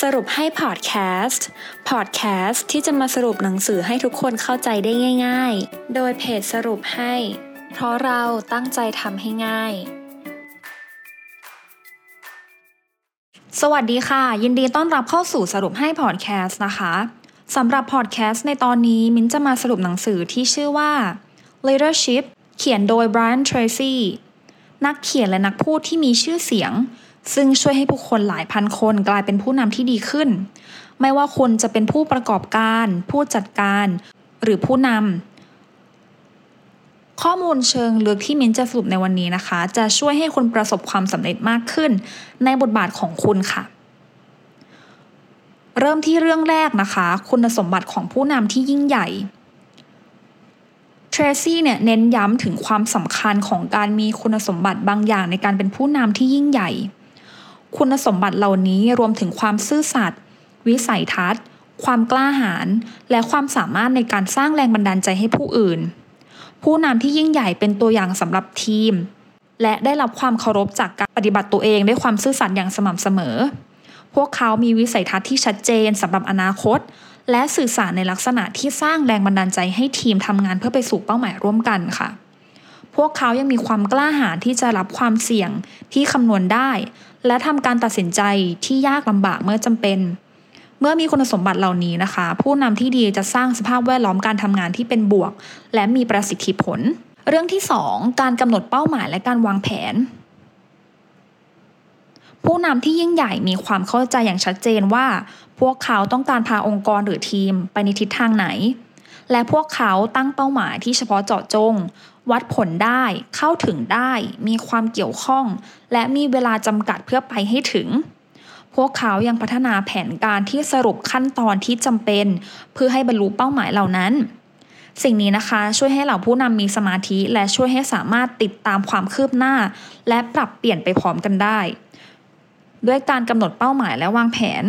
สรุปให้พอดแคสต์ พอดแคสต์ที่จะมาสรุปหนังสือให้ทุกคนเข้าใจได้ง่าย ๆ โดยเพจสรุปให้ เพราะเราตั้งใจทำให้ง่าย สวัสดีค่ะ ยินดีต้อนรับเข้าสู่สรุปให้พอดแคสต์นะคะสำหรับพอดแคสต์ในตอนนี้มิ้นจะมาสรุปหนังสือที่ชื่อว่า Leadership เขียนโดย Brian Tracy นักเขียนและนักพูดที่มีชื่อเสียง ซึ่งช่วยให้ผู้คนหลายพันคนกลายเป็นผู้นำที่ดีขึ้น ไม่ว่าคุณจะเป็นผู้ประกอบการ ผู้จัดการ หรือผู้นำข้อมูลเชิงลึกที่มิ้นจะสรุปในวันนี้นะคะ จะช่วยให้คุณประสบความสำเร็จมากขึ้น ในบทบาทของคุณค่ะ เริ่มที่เรื่องแรกนะคะ คุณสมบัติของผู้นำที่ยิ่งใหญ่เทรซี่เนี่ยเน้นย้ำถึงความสำคัญของการมีคุณสมบัติบางอย่างในการเป็นผู้นำที่ยิ่งใหญ่ คุณสมบัติเหล่านี้รวมถึงความซื่อสัตย์วิสัยทัศน์ ความกล้าหาญและความสามารถในการสร้างแรงบันดาลใจให้ผู้อื่น ผู้นำที่ยิ่งใหญ่เป็นตัวอย่างสำหรับทีม และได้รับความเคารพจากการปฏิบัติตัวเองด้วยความซื่อสัตย์อย่างสม่ำเสมอ พวกเขามีวิสัยทัศน์ที่ชัดเจนสำหรับอนาคต และสื่อสารในลักษณะที่สร้างแรงบันดาลใจให้ทีมทำงานเพื่อไปสู่เป้าหมายร่วมกันค่ะ พวกเขายังมีความกล้าหาญที่จะรับความเสี่ยงที่คำนวณได้ และทำการตัดสินใจที่ยากลำบากเมื่อจำเป็น เมื่อมีคุณสมบัติเหล่านี้นะคะ ผู้นำที่ดีจะสร้างสภาพแวดล้อมการทำงานที่เป็นบวก และมีประสิทธิผล เรื่องที่ 2 การกำหนดเป้าหมายและการวางแผนผู้นำที่ยิ่งใหญ่มีความเข้าใจอย่างชัดเจนว่า พวกเขาต้องการพาองค์กรหรือทีมไปในทิศทางไหน และพวกเขาตั้งเป้าหมายที่เฉพาะเจาะจง วัดผลได้ เข้าถึงได้ มีความเกี่ยวข้อง และมีเวลาจำกัดเพื่อไปให้ถึง พวกเขายังพัฒนาแผนการที่สรุปขั้นตอนที่จำเป็น เพื่อให้บรรลุเป้าหมายเหล่านั้น สิ่งนี้นะคะช่วยให้เหล่าผู้นำมีสมาธิ และช่วยให้สามารถติดตามความคืบหน้า และปรับเปลี่ยนไปพร้อมกันได้ ด้วยการกำหนดเป้าหมายและวางแผน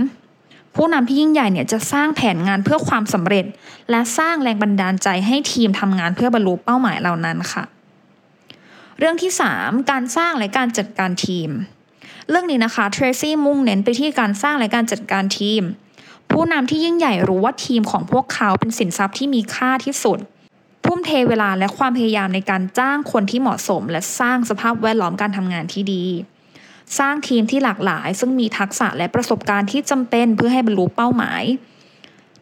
ผู้นำที่ยิ่งใหญ่เนี่ยจะสร้างแผนงานเพื่อความสำเร็จ และสร้างแรงบันดาลใจให้ทีมทำงานเพื่อบรรลุเป้าหมายเหล่านั้นค่ะ เรื่องที่ 3 การสร้างและการจัดการทีม เรื่องนี้นะคะเทรซี่มุ่งเน้นไปที่การสร้างและการจัดการทีม ผู้นำที่ยิ่งใหญ่รู้ว่าทีมของพวกเขาเป็นสินทรัพย์ที่มีค่าที่สุดทุ่มเทเวลาและความพยายามในการจ้างคนที่เหมาะสม และสร้างสภาพแวดล้อมการทำงานที่ดี สร้างทีมที่หลากหลาย ซึ่งมีทักษะและประสบการณ์ที่จำเป็นเพื่อให้บรรลุเป้าหมาย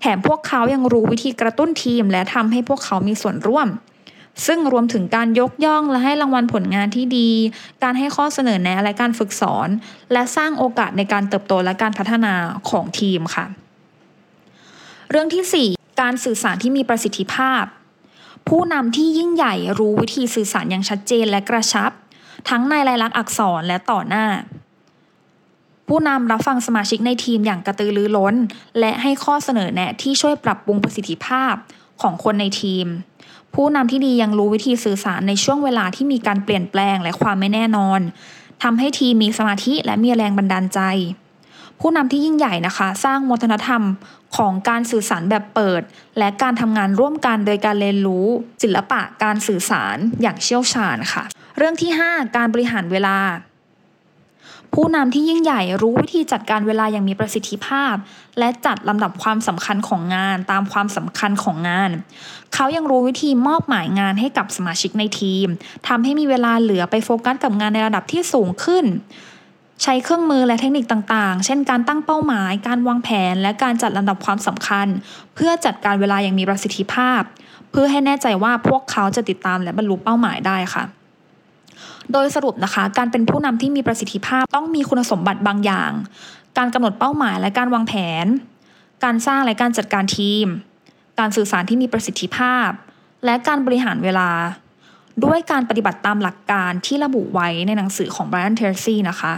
แถมพวกเขายังรู้วิธีกระตุ้นทีมและทำให้พวกเขามีส่วนร่วม ซึ่งรวมถึงการยกย่องและให้รางวัลผลงานที่ดี การให้ข้อเสนอแนะและการฝึกสอน และสร้างโอกาสในการเติบโตและการพัฒนาของทีมค่ะ เรื่องที่ 4 การสื่อสารที่มีประสิทธิภาพ ผู้นำที่ยิ่งใหญ่รู้วิธีสื่อสารอย่างชัดเจนและกระชับ ทั้งในลายลักษณ์อักษรและต่อหน้า ผู้นำรับฟังสมาชิกในทีมอย่างกระตือรือร้น และให้ข้อเสนอแนะที่ช่วยปรับปรุงประสิทธิภาพของคนในทีม ผู้นำที่ดียังรู้วิธีสื่อสารในช่วงเวลาที่มีการเปลี่ยนแปลงและความไม่แน่นอนทำให้ทีมมีสมาธิและมีแรงบันดาลใจ ผู้นำที่ยิ่งใหญ่นะคะ สร้างวัฒนธรรมของการสื่อสารแบบเปิด และการทำงานร่วมกันโดยการเรียนรู้ ศิลปะการสื่อสารอย่างเชี่ยวชาญค่ะ เรื่องที่ 5 การบริหารเวลา ผู้นำที่ยิ่งใหญ่รู้วิธีจัดการเวลาอย่างมีประสิทธิภาพ และจัดลำดับความสำคัญของงานตามความสำคัญของงาน เขายังรู้วิธีมอบหมายงานให้กับสมาชิกในทีมทำให้มีเวลาเหลือไปโฟกัสกับงานในระดับที่สูงขึ้นใช้เครื่องมือและเทคนิคต่างๆ เช่นการตั้งเป้าหมาย การวางแผน และการจัดลำดับความสำคัญ เพื่อจัดการเวลาอย่างมีประสิทธิภาพ เพื่อให้แน่ใจว่าพวกเขาจะติดตามและบรรลุเป้าหมายได้ค่ะ โดยสรุปนะคะ การเป็นผู้นำที่มีประสิทธิภาพต้องมีคุณสมบัติบางอย่าง การกำหนดเป้าหมายและการวางแผน การสร้างและการจัดการทีม การสื่อสารที่มีประสิทธิภาพ และการบริหารเวลา ด้วยการปฏิบัติตามหลักการที่ระบุไว้ในหนังสือของ Brian Tracy นะคะ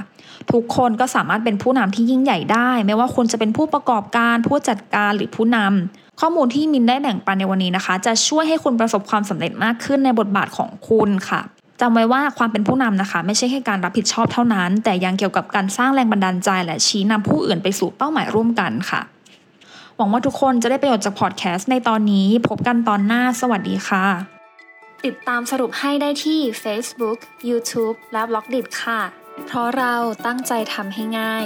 ทุกคนก็สามารถเป็นผู้นำที่ยิ่งใหญ่ได้ ไม่ว่าคุณจะเป็นผู้ประกอบการผู้จัดการหรือผู้นำข้อมูลที่มินได้แบ่งปันในวันนี้นะคะ จะช่วยให้คุณประสบความสำเร็จมากขึ้นในบทบาทของคุณค่ะ จำไว้ว่าความเป็นผู้นำนะคะ ไม่ใช่แค่การรับผิดชอบเท่านั้น แต่ยังเกี่ยวกับการสร้างแรงบันดาลใจ และชี้นำผู้อื่นไปสู่เป้าหมายร่วมกันค่ะ หวังว่าทุกคนจะได้ประโยชน์จากพอดแคสต์ในตอนนี้ พบกันตอนหน้า สวัสดีค่ะ ติดตามสรุปให้ได้ที่ Facebook, YouTube และ b ล็อกดิค่ะ เพราะเราตั้งใจทำให้ง่าย